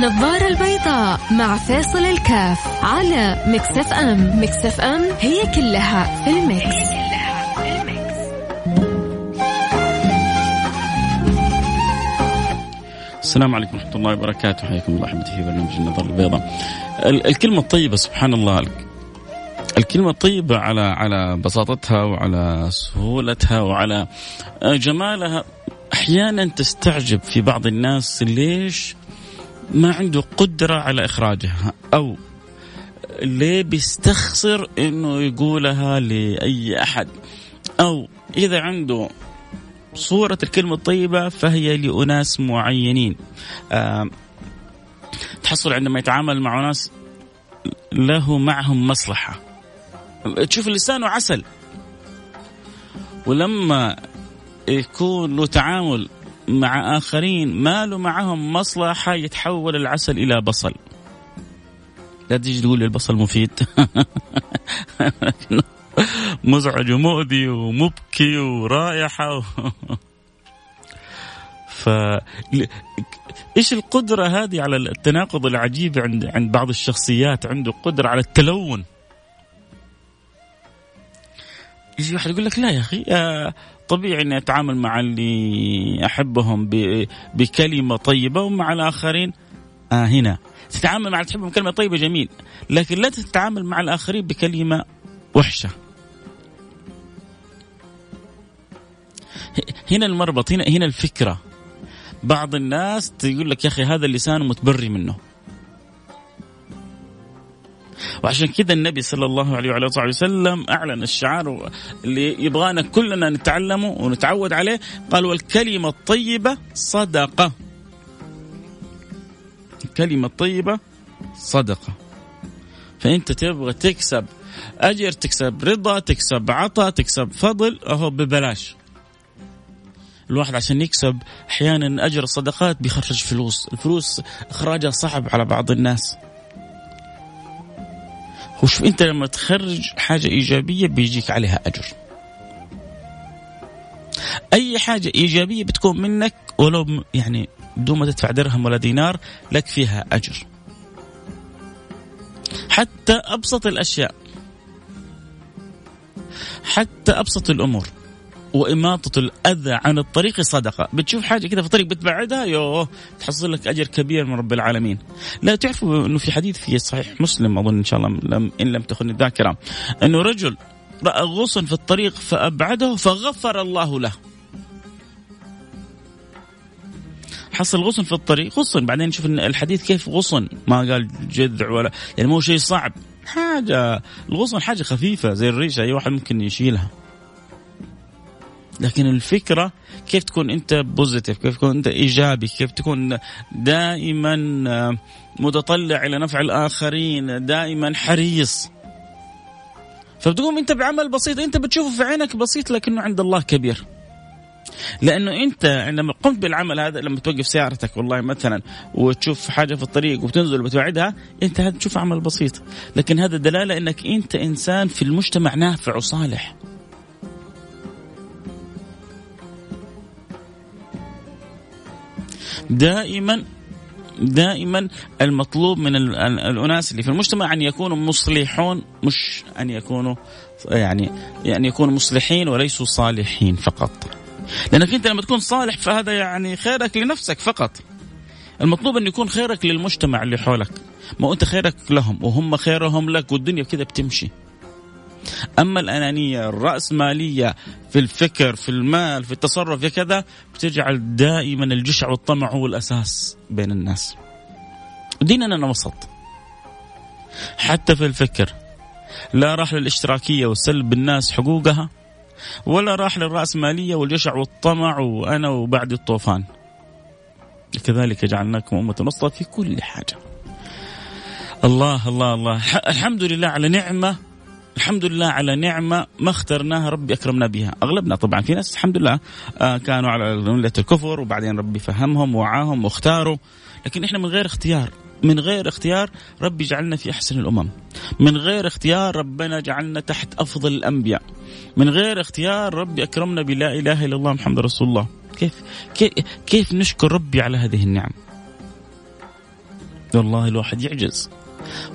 النظارة البيضاء مع فيصل الكاف على Mix FM Mix FM هي كلها في ال mix, السلام عليكم ورحمة الله وبركاته. حياكم الله أحمد في برنامج النظارة البيضاء. الكلمة الطيبة سبحان الله. الكلمة الطيبة على على بساطتها وعلى سهولتها وعلى جمالها أحيانا تستعجب في بعض الناس. ليش؟ ما عنده قدرة على إخراجها. أو ليه بيستخسر إنه يقولها لأي أحد. أو إذا عنده صورة الكلمة الطيبة فهي لأناس معينين. تحصل عندما يتعامل مع ناس له معهم مصلحة. تشوف لسانه عسل ولما يكون له تعامل مع آخرين ما له معهم مصلحة يتحول العسل إلى بصل. لا تيجي تقول لي البصل مفيد. مزعج ومؤذي ومبكي ورائحة و... ف إيش القدرة هذه على التناقض العجيب عند عند بعض الشخصيات؟ عنده قدرة على التلون. يجي واحد يقول لك لا يا أخي آه، طبيعي إني أتعامل مع اللي أحبهم بكلمة طيبة ومع الآخرين. آه هنا. تتعامل مع اللي تحبهم بكلمة طيبة جميل. لكن لا تتعامل مع الآخرين بكلمة وحشة. هنا المربط هنا هنا الفكرة. بعض الناس تقول لك يا أخي هذا اللسان متبري منه. وعشان كذا النبي صلى الله عليه وعلى آله وسلم أعلن الشعار اللي يبغانا كلنا نتعلمه ونتعود عليه. قال والكلمة الطيبة صدقة. الكلمة الطيبة صدقة. فأنت تبغى تكسب أجر تكسب رضا تكسب عطاء تكسب فضل أهو ببلاش. الواحد عشان يكسب أحيانا أجر الصدقات بيخرج فلوس. الفلوس إخراجها صعب على بعض الناس. وشوف أنت لما تخرج حاجة إيجابية بيجيك عليها أجر. أي حاجة إيجابية بتكون منك ولو يعني بدون ما تدفع درهم ولا دينار لك فيها أجر. حتى أبسط الأشياء. حتى أبسط الأمور. وإماطة الأذى عن الطريق صدقة. بتشوف حاجة كذا في الطريق بتبعدها يوه تحصل لك أجر كبير من رب العالمين. لا تعرفوا أنه في حديث في صحيح مسلم أظن إن شاء الله لم إن لم تخن الذاكرة أنه رجل رأى غصن في الطريق فأبعده فغفر الله له. حصل غصن في الطريق غصن. بعدين نشوف الحديث كيف غصن. ما قال جذع ولا يعني مو شيء صعب. حاجة الغصن حاجة خفيفة زي الريشة أي واحد ممكن يشيلها. لكن الفكرة كيف تكون أنت بوزيتيف كيف تكون أنت إيجابي كيف تكون دائما آه، متطلع إلى نفع الآخرين دائما حريص. فبتقوم أنت بعمل بسيط أنت بتشوفه في عينك بسيط لكنه عند الله كبير. لأنه أنت عندما قمت بالعمل هذا لما توقف سيارتك والله مثلا وتشوف حاجة في الطريق وبتنزل وبتبعدها أنت هذا تشوف عمل بسيط. لكن هذا دلالة أنك أنت إنسان في المجتمع نافع وصالح. دائما دائما المطلوب من الأناس اللي في المجتمع أن يكونوا مصلحون مش أن يكونوا يعني يعني يكونوا مصلحين وليسوا صالحين فقط. لأنك أنت لما تكون صالح فهذا يعني خيرك لنفسك فقط. المطلوب أن يكون خيرك للمجتمع اللي حولك. ما أنت خيرك لهم وهم خيرهم لك والدنيا كذا بتمشي. أما الأنانية الرأسمالية في الفكر في المال في التصرف في كذا بتجعل دائما الجشع والطمع هو الأساس بين الناس. ديننا وسط. حتى في الفكر لا راح للاشتراكية وسلب الناس حقوقها ولا راح للرأسمالية والجشع والطمع وأنا وبعد الطوفان. كذلك جعلناكم أمة وسطا في كل حاجة. الله الله الله. الحمد لله على نعمة الحمد لله على نعمة ما اخترناها ربي أكرمنا بها، أغلبنا طبعا في ناس الحمد لله آه، كانوا على مله الكفر وبعدين ربي فهمهم وعاهم واختاروا، لكن إحنا من غير اختيار من غير اختيار ربي جعلنا في أحسن الأمم. من غير اختيار ربنا جعلنا تحت أفضل الأنبياء. من غير اختيار ربي أكرمنا بلا إله إلا الله محمد رسول الله. كيف, كيف نشكر ربي على هذه النعم؟ والله الواحد يعجز.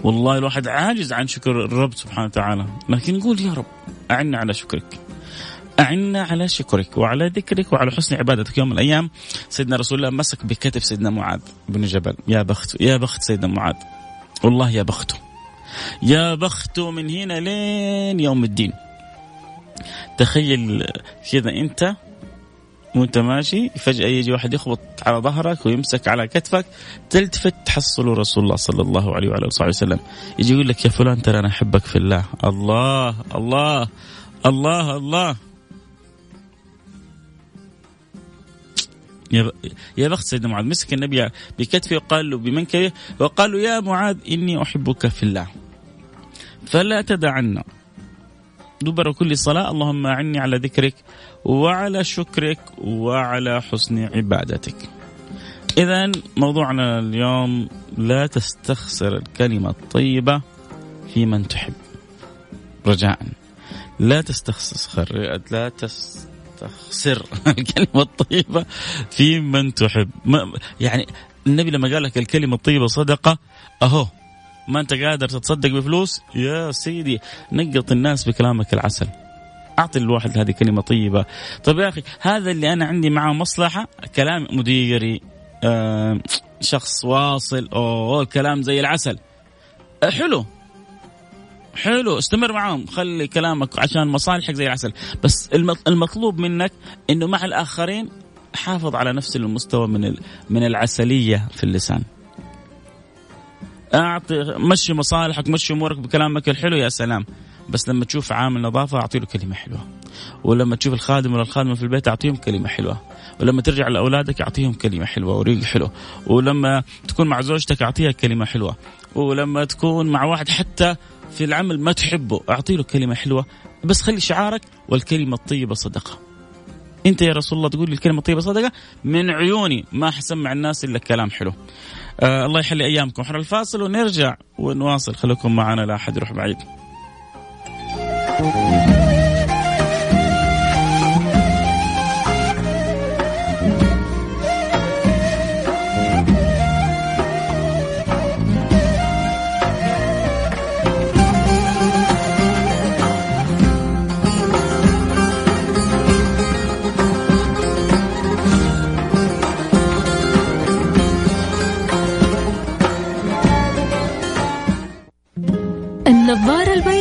والله الواحد عاجز عن شكر الرب سبحانه وتعالى. لكن يقول يا رب أعنا على شكرك. أعنا على شكرك وعلى ذكرك وعلى حسن عبادتك يوم من الأيام. سيدنا رسول الله مسك بكتف سيدنا معاذ بن جبل. يا بخت يا بخت سيدنا معاذ والله يا بخته يا بخته من هنا لين يوم الدين. تخيل كذا أنت وانت ماشي فجأة يجي واحد يخبط على ظهرك ويمسك على كتفك تلتفت تحصله رسول الله صلى الله عليه وعلى آله وسلم. يجي يقول لك يا فلان ترى أنا أحبك في الله. الله الله الله الله. يا يا بخت سيدنا معاذ مسك النبي بكتفه وقال له بمنكبه وقال له يا معاذ إني أحبك في الله. فلا تدعنا دبر كل صلاة. اللهم أعني على ذكرك وعلى شكرك وعلى حسن عبادتك. إذا موضوعنا اليوم لا تستخسر الكلمة الطيبة في من تحب. رجاء. لا تستخسر لا تستخسر الكلمة الطيبة في من تحب. يعني النبي لما قال لك الكلمة الطيبة صدقة أهو. ما انت قادر تتصدق بفلوس؟ يا سيدي نقط الناس بكلامك العسل. أعطي الواحد هذه كلمة طيبة. طيب يا أخي هذا اللي أنا عندي معه مصلحة كلام مديري آه شخص واصل أوه الكلام زي العسل. آه حلو. حلو استمر معاهم. خلي كلامك عشان مصالحك زي العسل. بس المطلوب منك إنه مع الآخرين حافظ على نفس المستوى من من العسلية في اللسان. أعطي مشي مصالحك مشي أمورك بكلامك الحلو يا سلام. بس لما تشوف عامل نظافه اعطي له كلمة حلوة. ولما تشوف الخادم ولا الخادمة في البيت أعطيهم كلمة حلوة. ولما ترجع لأولادك أعطيهم كلمة حلوة وريق حلو. ولما تكون مع زوجتك أعطيها كلمة حلوة. ولما تكون مع واحد حتى في العمل ما تحبه اعطي له كلمة حلوة. بس خلي شعارك والكلمة الطيبة صدقة. أنت يا رسول الله تقول الكلمة الطيبة صدقة؟ من عيوني ما حسمع الناس إلا كلام حلو. آه الله يحلي أيامكم. حر الفاصل ونرجع ونواصل. خليكم معنا لا أحد يروح بعيد.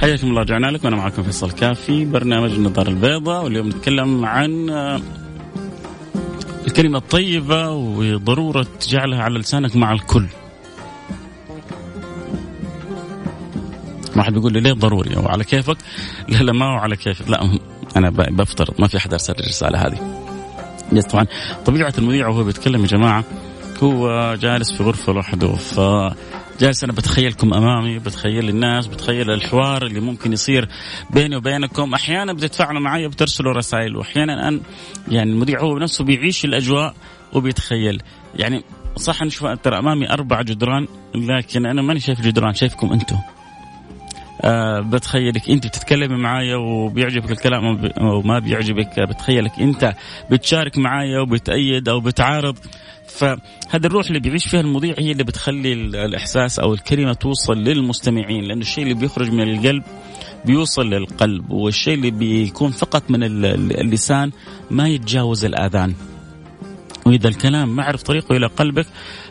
حياكم الله رجعنا لكم وأنا معكم فيصل كافي برنامج النظارة البيضاء واليوم نتكلم عن آه، الكلمة الطيبة وضرورة جعلها على لسانك مع الكل. واحد بيقول لي ليه ضروري أو على كيفك؟ لا لا ما هو على كيفك لا أنا بفترض ما في أحد أرسل الرسالة هذه. بس طبعا طبيعة المذيع وهو بيتكلم يا جماعة هو جالس في غرفة لوحده ف جالس أنا بتخيلكم أمامي بتخيل الناس بتخيل الحوار اللي ممكن يصير بيني وبينكم. أحيانا بتتفاعلوا معي بترسلوا رسائل وأحيانا أن يعني المذيع هو بنفسه بيعيش الأجواء وبيتخيل. يعني صح نشوف ترى أمامي أربع جدران لكن أنا ماني شايف جدران شايفكم أنتم. أه بتخيلك انت بتتكلمي معايا وبيعجبك الكلام أو ما بيعجبك بتخيلك انت بتشارك معايا وبتأيد أو بتعارض. فهذا الروح اللي بيعيش فيها المذيع هي اللي بتخلي الإحساس أو الكلمة توصل للمستمعين لأنه الشيء اللي بيخرج من القلب بيوصل للقلب والشيء اللي بيكون فقط من اللسان ما يتجاوز الآذان. وإذا الكلام ما عرف طريقه إلى قلبك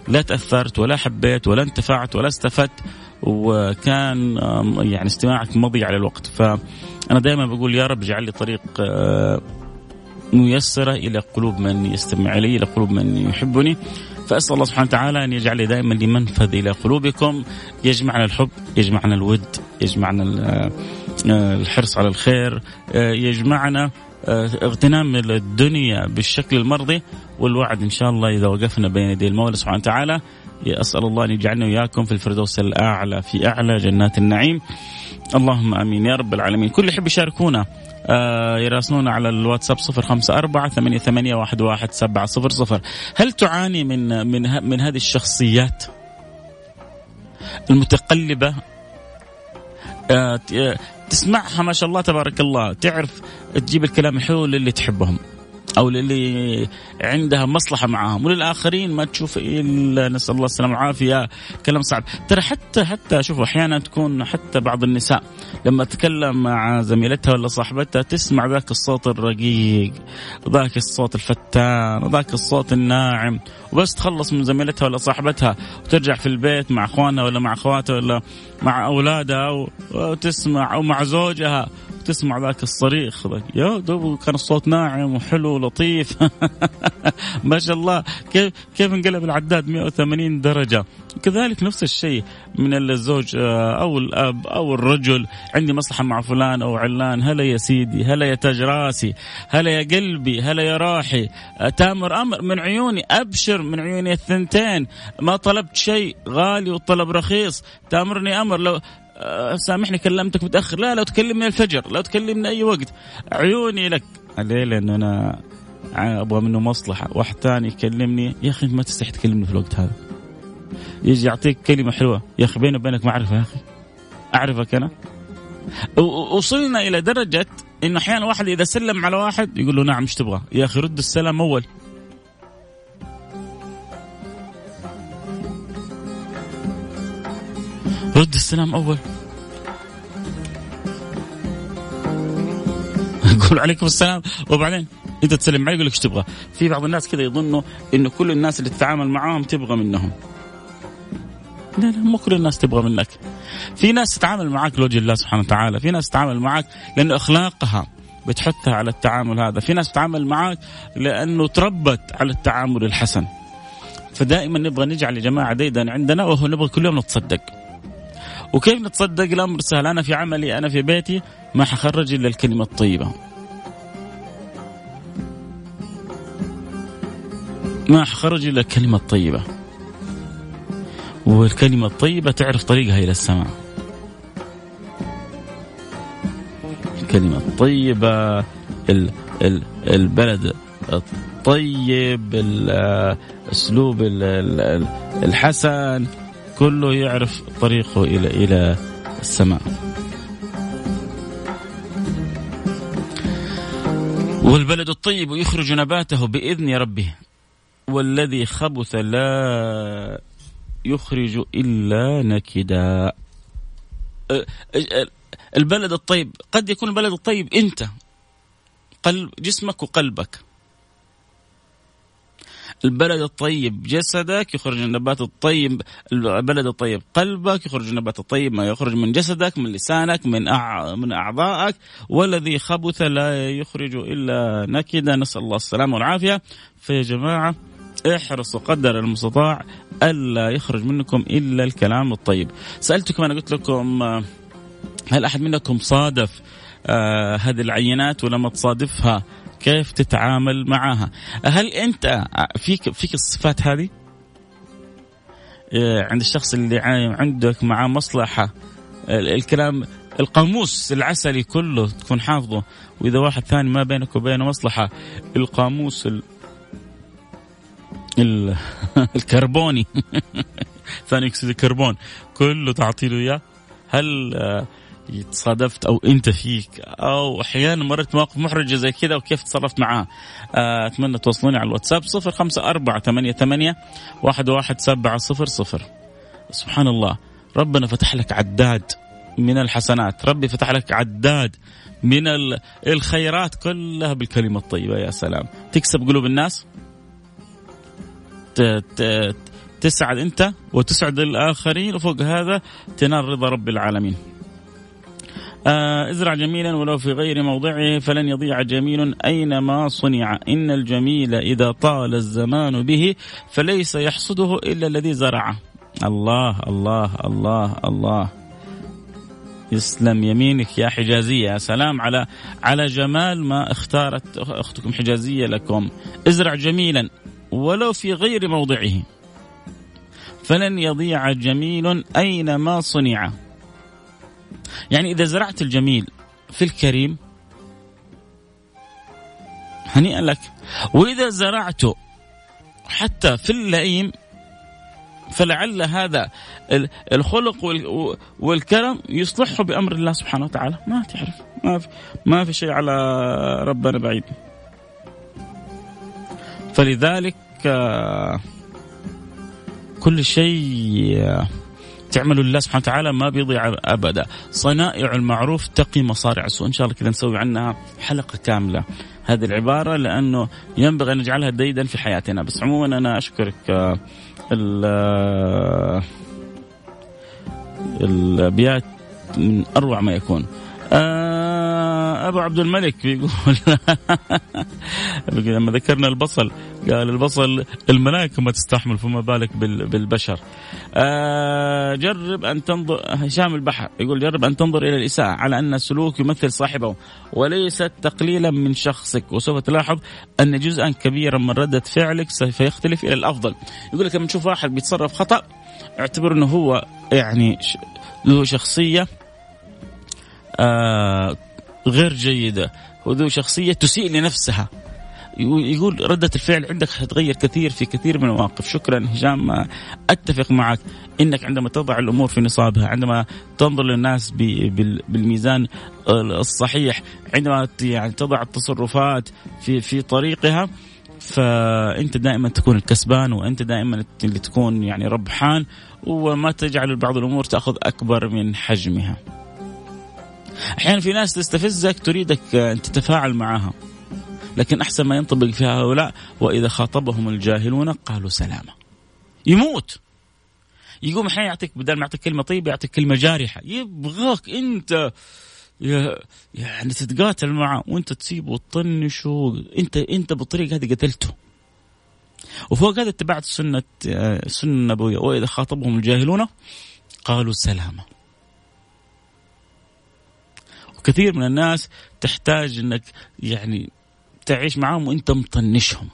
لا تأثرت ولا حبيت ولا انتفعت ولا استفدت وكان يعني استماعك مضيع للوقت. فأنا دائما بقول يا رب اجعل لي طريق آه، ميسرة إلى قلوب من يستمع إلي إلى قلوب من يحبني. فأسأل الله سبحانه وتعالى أن يجعل لي دائما لمنفذ إلى قلوبكم. يجمعنا الحب يجمعنا الود يجمعنا آه، الحرص على الخير آه، يجمعنا آه، اغتنام الدنيا بالشكل المرضي والوعد إن شاء الله إذا وقفنا بين يدي المولى سبحانه وتعالى. أسأل الله أن يجعلنا وإياكم في الفردوس الأعلى في أعلى جنات النعيم. اللهم آمين. يا رب العالمين. كل يحب يشاركونا آه يراسلونا على الواتساب صفر خمسة أربعة ثمانية, ثمانية واحد, واحد سبعة صفر صفر. هل تعاني من من من هذه الشخصيات؟ المتقلبة؟ آه تسمعها ما شاء الله تبارك الله تعرف تجيب الكلام الحلو للي تحبهم أو للي عندها مصلحة معاهم وللآخرين ما تشوف إلا نسأل الله السلامة والعافية. كلام صعب. ترى حتى حتى شوفوا أحيانا تكون حتى بعض النساء لما تتكلم مع زميلتها ولا صاحبتها تسمع ذاك الصوت الرقيق ذاك الصوت الفتان ذاك الصوت الناعم. وبس تخلص من زميلتها ولا صاحبتها وترجع في البيت مع أخوانها ولا مع أخواتها ولا مع أولادها وتسمع أو مع زوجها. تسمع ذاك الصريخ يا دوب كان الصوت ناعم وحلو ولطيف. ما شاء الله. كيف كيف انقلب العداد 180 درجة؟ كذلك نفس الشيء من الزوج آه، أو الأب أو الرجل. عندي مصلحة مع فلان أو علان. هلا يا سيدي هلا يا تاج راسي هلا يا قلبي هلا يا راحي آه، تامر أمر من عيوني أبشر من عيوني الثنتين. ما طلبت شيء غالي والطلب رخيص. تامرني أمر. لو سامحني كلمتك متأخر. لا لو تكلمني الفجر لو تكلمني أي وقت عيوني لك. ليه؟ لأنه أنا أبغى منه مصلحة. واحد ثاني يكلمني يا أخي ما تستحي تكلمني في الوقت هذا. يجي يعطيك كلمة حلوة. يا أخي بيني وبينك معرفه يا أخي. أعرفك أنا. وصلنا إلى درجة إنه أحيانا واحد إذا سلم على واحد يقول له نعم إيش تبغى؟ يا أخي رد السلام أول. رد السلام أول يقول عليكم السلام وبعدين أنت تسلم عليه يقول لك إيش تبغى؟ في بعض الناس كذا يظنوا انه كل الناس اللي تتعامل معاهم تبغى منهم. لا لا مو كل الناس تبغى منك. في ناس تتعامل معك لوجه الله سبحانه وتعالى، في ناس تتعامل معك لأنه أخلاقها بتحثها على التعامل هذا، في ناس تتعامل معك لأنه تربت على التعامل الحسن. فدائما نبغى نجعل يا جماعة ديدا عندنا وهو نبغى كل يوم نتصدق. وكيف نتصدق الأمر؟ سهل أنا في عملي أنا في بيتي ما حخرج إلا الكلمة الطيبة. ما حخرج إلا الكلمة الطيبة. والكلمة الطيبة تعرف طريقها إلى السماء. الكلمة الطيبة ال ال البلد الطيب الاسلوب الحسن. كله يعرف طريقه إلى إلى السماء. والبلد الطيب يخرج نباته بإذن ربه والذي خبث لا يخرج إلا نكدا. البلد الطيب قد يكون البلد الطيب أنت قلب جسمك وقلبك البلد الطيب جسدك يخرج النبات الطيب البلد الطيب قلبك يخرج النبات الطيب ما يخرج من جسدك من لسانك من. من أعضائك والذي خبث لا يخرج إلا نكدا نسأل الله السلامة والعافية فيا جماعة احرصوا قدر المستطاع ألا يخرج منكم إلا الكلام الطيب. سألتكم أنا قلت لكم هل أحد منكم صادف آه هذه العينات ولما تصادفها كيف تتعامل معها. هل أنت فيك فيك الصفات هذه؟ إيه، عند الشخص اللي عندك معاه مصلحة الكلام القاموس العسلي كله تكون حافظه. وإذا واحد ثاني ما بينك وبينه مصلحة القاموس ال... ال... الكربوني. ثاني اكسيد الكربون. كله تعطي له إياه. هل تصادفت أو أنت فيك أو أحيانا مرت مواقف محرجة زي كذا وكيف تصرفت معاه. آه، أتمنى توصلوني على الواتساب صفر خمسة أربعة ثمانية, ثمانية واحد, واحد سبعة صفر صفر. سبحان الله. ربنا فتح لك عداد من الحسنات. ربي فتح لك عداد من الخيرات كلها بالكلمة الطيبة يا سلام. تكسب قلوب الناس. تسعد أنت وتسعد الآخرين وفوق هذا تنال رضا رب العالمين. ازرع جميلا ولو في غير موضعه فلن يضيع جميل أينما صنع. إن الجميل إذا طال الزمان به فليس يحصده إلا الذي زرعه الله الله الله الله. يسلم يمينك يا حجازية. يا سلام على على جمال ما اختارت أختكم حجازية لكم. ازرع جميلا ولو في غير موضعه فلن يضيع جميل أينما صنع. يعني إذا زرعت الجميل في الكريم هنيئا لك. وإذا زرعته حتى في اللئيم فلعل هذا الخلق والكرم يصلحه بأمر الله سبحانه وتعالى. ما تعرف. ما في ما في شيء على ربنا بعيد. فلذلك آه، كل شيء آه، تعمل الله سبحانه وتعالى ما بيضيع أبدا. صنائع المعروف تقي مصارع السوء. إن شاء الله كذا نسوي عنها حلقة كاملة هذه العبارة لأنه ينبغي أن نجعلها ديدا في حياتنا. بس عموما أنا أشكرك آه، الابيات من أروع ما يكون. آه أبو عبد الملك بيقول لما ذكرنا البصل قال البصل الملائكه ما تستحمل فما بالك بالبشر. آه جرب أن تنظر هشام البحر يقول جرب أن تنظر إلى الإساءة على أن السلوك يمثل صاحبه وليست تقليلا من شخصك وسوف تلاحظ أن جزءا كبيرا من ردة فعلك سوف يختلف إلى الأفضل. يقول لك لما تشوف واحد بيتصرف خطأ اعتبر إنه هو يعني له شخصية آه غير جيدة. وذو شخصية تسيء لنفسها. يقول ردة الفعل عندك حتغير كثير في كثير من المواقف. شكرا هشام أتفق معك. إنك عندما تضع الأمور في نصابها عندما تنظر للناس بالميزان الصحيح عندما يعني تضع التصرفات في في طريقها فأنت دائما تكون الكسبان وأنت دائما اللي تكون يعني ربحان وما تجعل بعض الأمور تأخذ أكبر من حجمها. أحيانا في ناس تستفزك تريدك أن تتفاعل معها. لكن أحسن ما ينطبق في هؤلاء وإذا خاطبهم الجاهلون قالوا سلاما. يموت. يقوم أحيانا يعطيك بدل ما يعطيك كلمة طيبة يعطيك كلمة جارحة، يبغاك أنت يعني تتقاتل معه وأنت تسيبه وتطنشه أنت أنت بالطريقة هذه قتلته. وفوق هذا اتبعت سنة السنة النبويه وإذا خاطبهم الجاهلون قالوا سلاما. وكثير من الناس تحتاج إنك يعني تعيش معهم وأنت مطنشهم.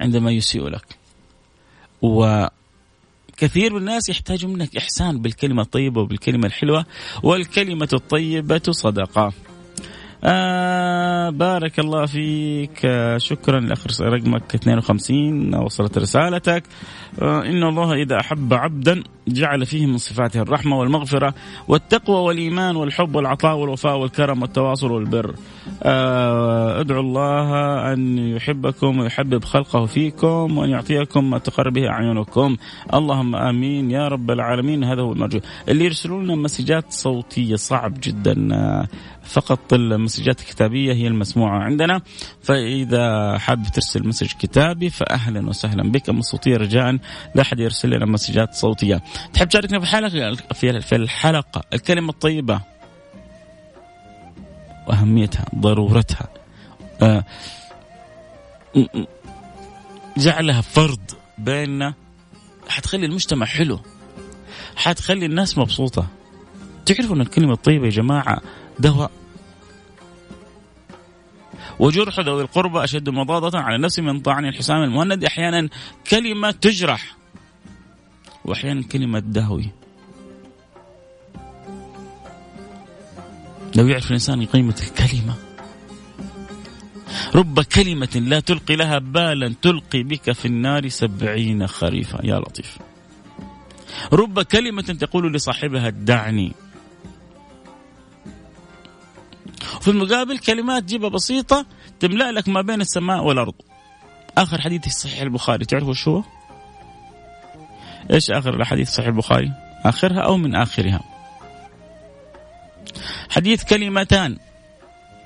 عندما يسيء لك. و كثير من الناس يحتاجوا منك إحسان بالكلمة الطيبة وبالكلمة الحلوة والكلمة الطيبة صدقة آه بارك الله فيك آه شكرا لأخر رقمك 52 وصلت رسالتك آه إن الله إذا أحب عبدا جعل فيه من صفاته الرحمة والمغفرة والتقوى والإيمان والحب والعطاء والوفاء والكرم والتواصل والبر. آه أدعو الله أن يحبكم ويحبب خلقه فيكم وأن يعطيكم ما تقر به أعينكم. اللهم آمين. يا رب العالمين. هذا هو المرجو. اللي يرسلون لنا مسجات صوتية. صعب جدا. آه فقط المسجات الكتابيه هي المسموعة عندنا. فإذا حاب ترسل مسج كتابي فاهلا وسهلا بك. أما الصوتية رجاء. لا أحد يرسل لنا مسجات صوتية. تحب تشاركنا في الحلقة في الحلقة. الكلمة الطيبة. وأهميتها ضرورتها. آه جعلها فرض بيننا. حتخلي المجتمع حلو. حتخلي الناس مبسوطة. تعرفوا ان الكلمة الطيبة يا جماعة؟ دواء. وجرح ذوي القربى أشد مضاضة على النفس من طعن الحسام المهند. أحيانا كلمة تجرح وأحيانا كلمة دهوي. لو يعرف الإنسان قيمة الكلمة. رب كلمة لا تلقي لها بالا تلقي بك في النار سبعين خريفا. يا لطيف. رب كلمة تقول لصاحبها دعني في المقابل كلمات جيبها بسيطة تملأ لك ما بين السماء والأرض. آخر حديث في صحيح البخاري. تعرفوا شو إيش آخر الحديث صحيح البخاري؟ آخرها أو من آخرها؟ حديث كلمتان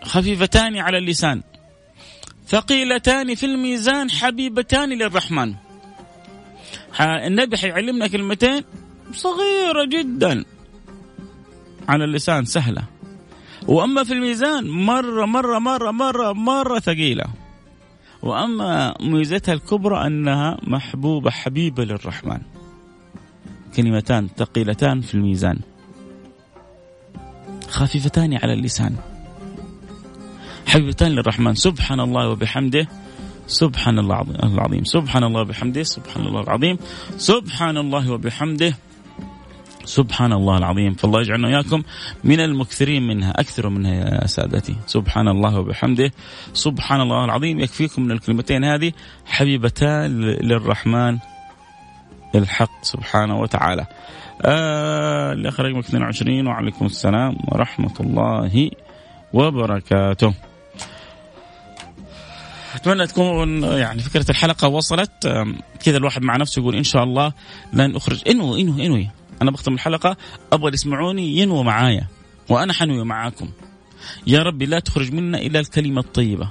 خفيفتان على اللسان. ثقيلتان في الميزان حبيبتان للرحمن. النبي حيعلمنا كلمتين صغيرة جدا. على اللسان سهلة. وأما في الميزان مرة مرة مرة مرة مرة ثقيلة. وأما ميزتها الكبرى أنها محبوبة حبيبة للرحمن. كلمتان ثقيلتان في الميزان. خفيفتان على اللسان. حبيبتان للرحمن. سبحان الله وبحمده. سبحان الله العظيم. سبحان الله وبحمده. سبحان الله العظيم. سبحان الله وبحمده. سبحان الله العظيم. فالله يجعلنا وإياكم من المكثرين منها أكثروا منها يا سادتي. سبحان الله وبحمده. سبحان الله العظيم. يكفيكم من الكلمتين هذه. حبيبتان للرحمن الحق سبحانه وتعالى. آه رقم 22 وعليكم السلام ورحمة الله وبركاته. أتمنى تكون يعني فكرة الحلقة وصلت. كذا الواحد مع نفسه يقول إن شاء الله لن أخرج. إنوي إنوي إنوي. أنا بختم الحلقة. أبغى يسمعوني ينووا معايا وأنا حنوي معاكم. يا ربي لا تخرج منا إلا الكلمة الطيبة.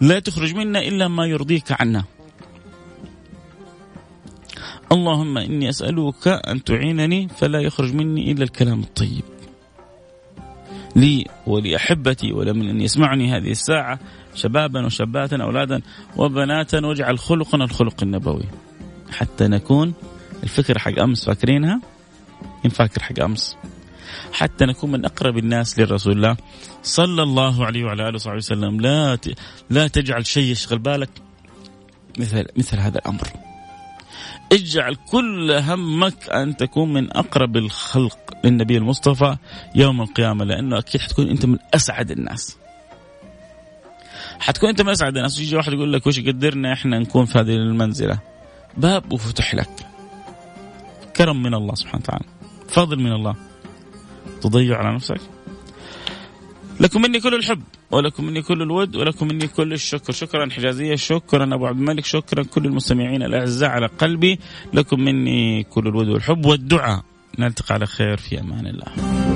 لا تخرج منا إلا ما يرضيك عنا. اللهم إني أسألك أن تعينني فلا يخرج مني إلا الكلام الطيب. لي ولأحبتي ولمن أن يسمعني هذه الساعة. شبابا وشابات أولادا وبناتا واجعل خلقنا الخلق النبوي. حتى نكون الفكرة حق أمس فاكرينها؟ فاكر حق أمس حتى نكون من أقرب الناس لرسول الله صلى الله عليه وعلى آله وصحبه وسلم لا لا تجعل شيء يشغل بالك مثل مثل هذا الأمر اجعل كل همك أن تكون من أقرب الخلق للنبي المصطفى يوم القيامة لأنه أكيد حتكون أنت من أسعد الناس. حتكون أنت من أسعد الناس يجي واحد يقول لك وش قدرنا إحنا نكون في هذه المنزلة. باب وفتح لك. كرم من الله سبحانه وتعالى. فضل من الله. تضيع على نفسك. لكم مني كل الحب ولكم مني كل الود ولكم مني كل الشكر. شكرا حجازية شكرا أبو عبد الملك شكرا كل المستمعين الأعزاء على قلبي. لكم مني كل الود والحب والدعاء. نلتقي على خير في أمان الله.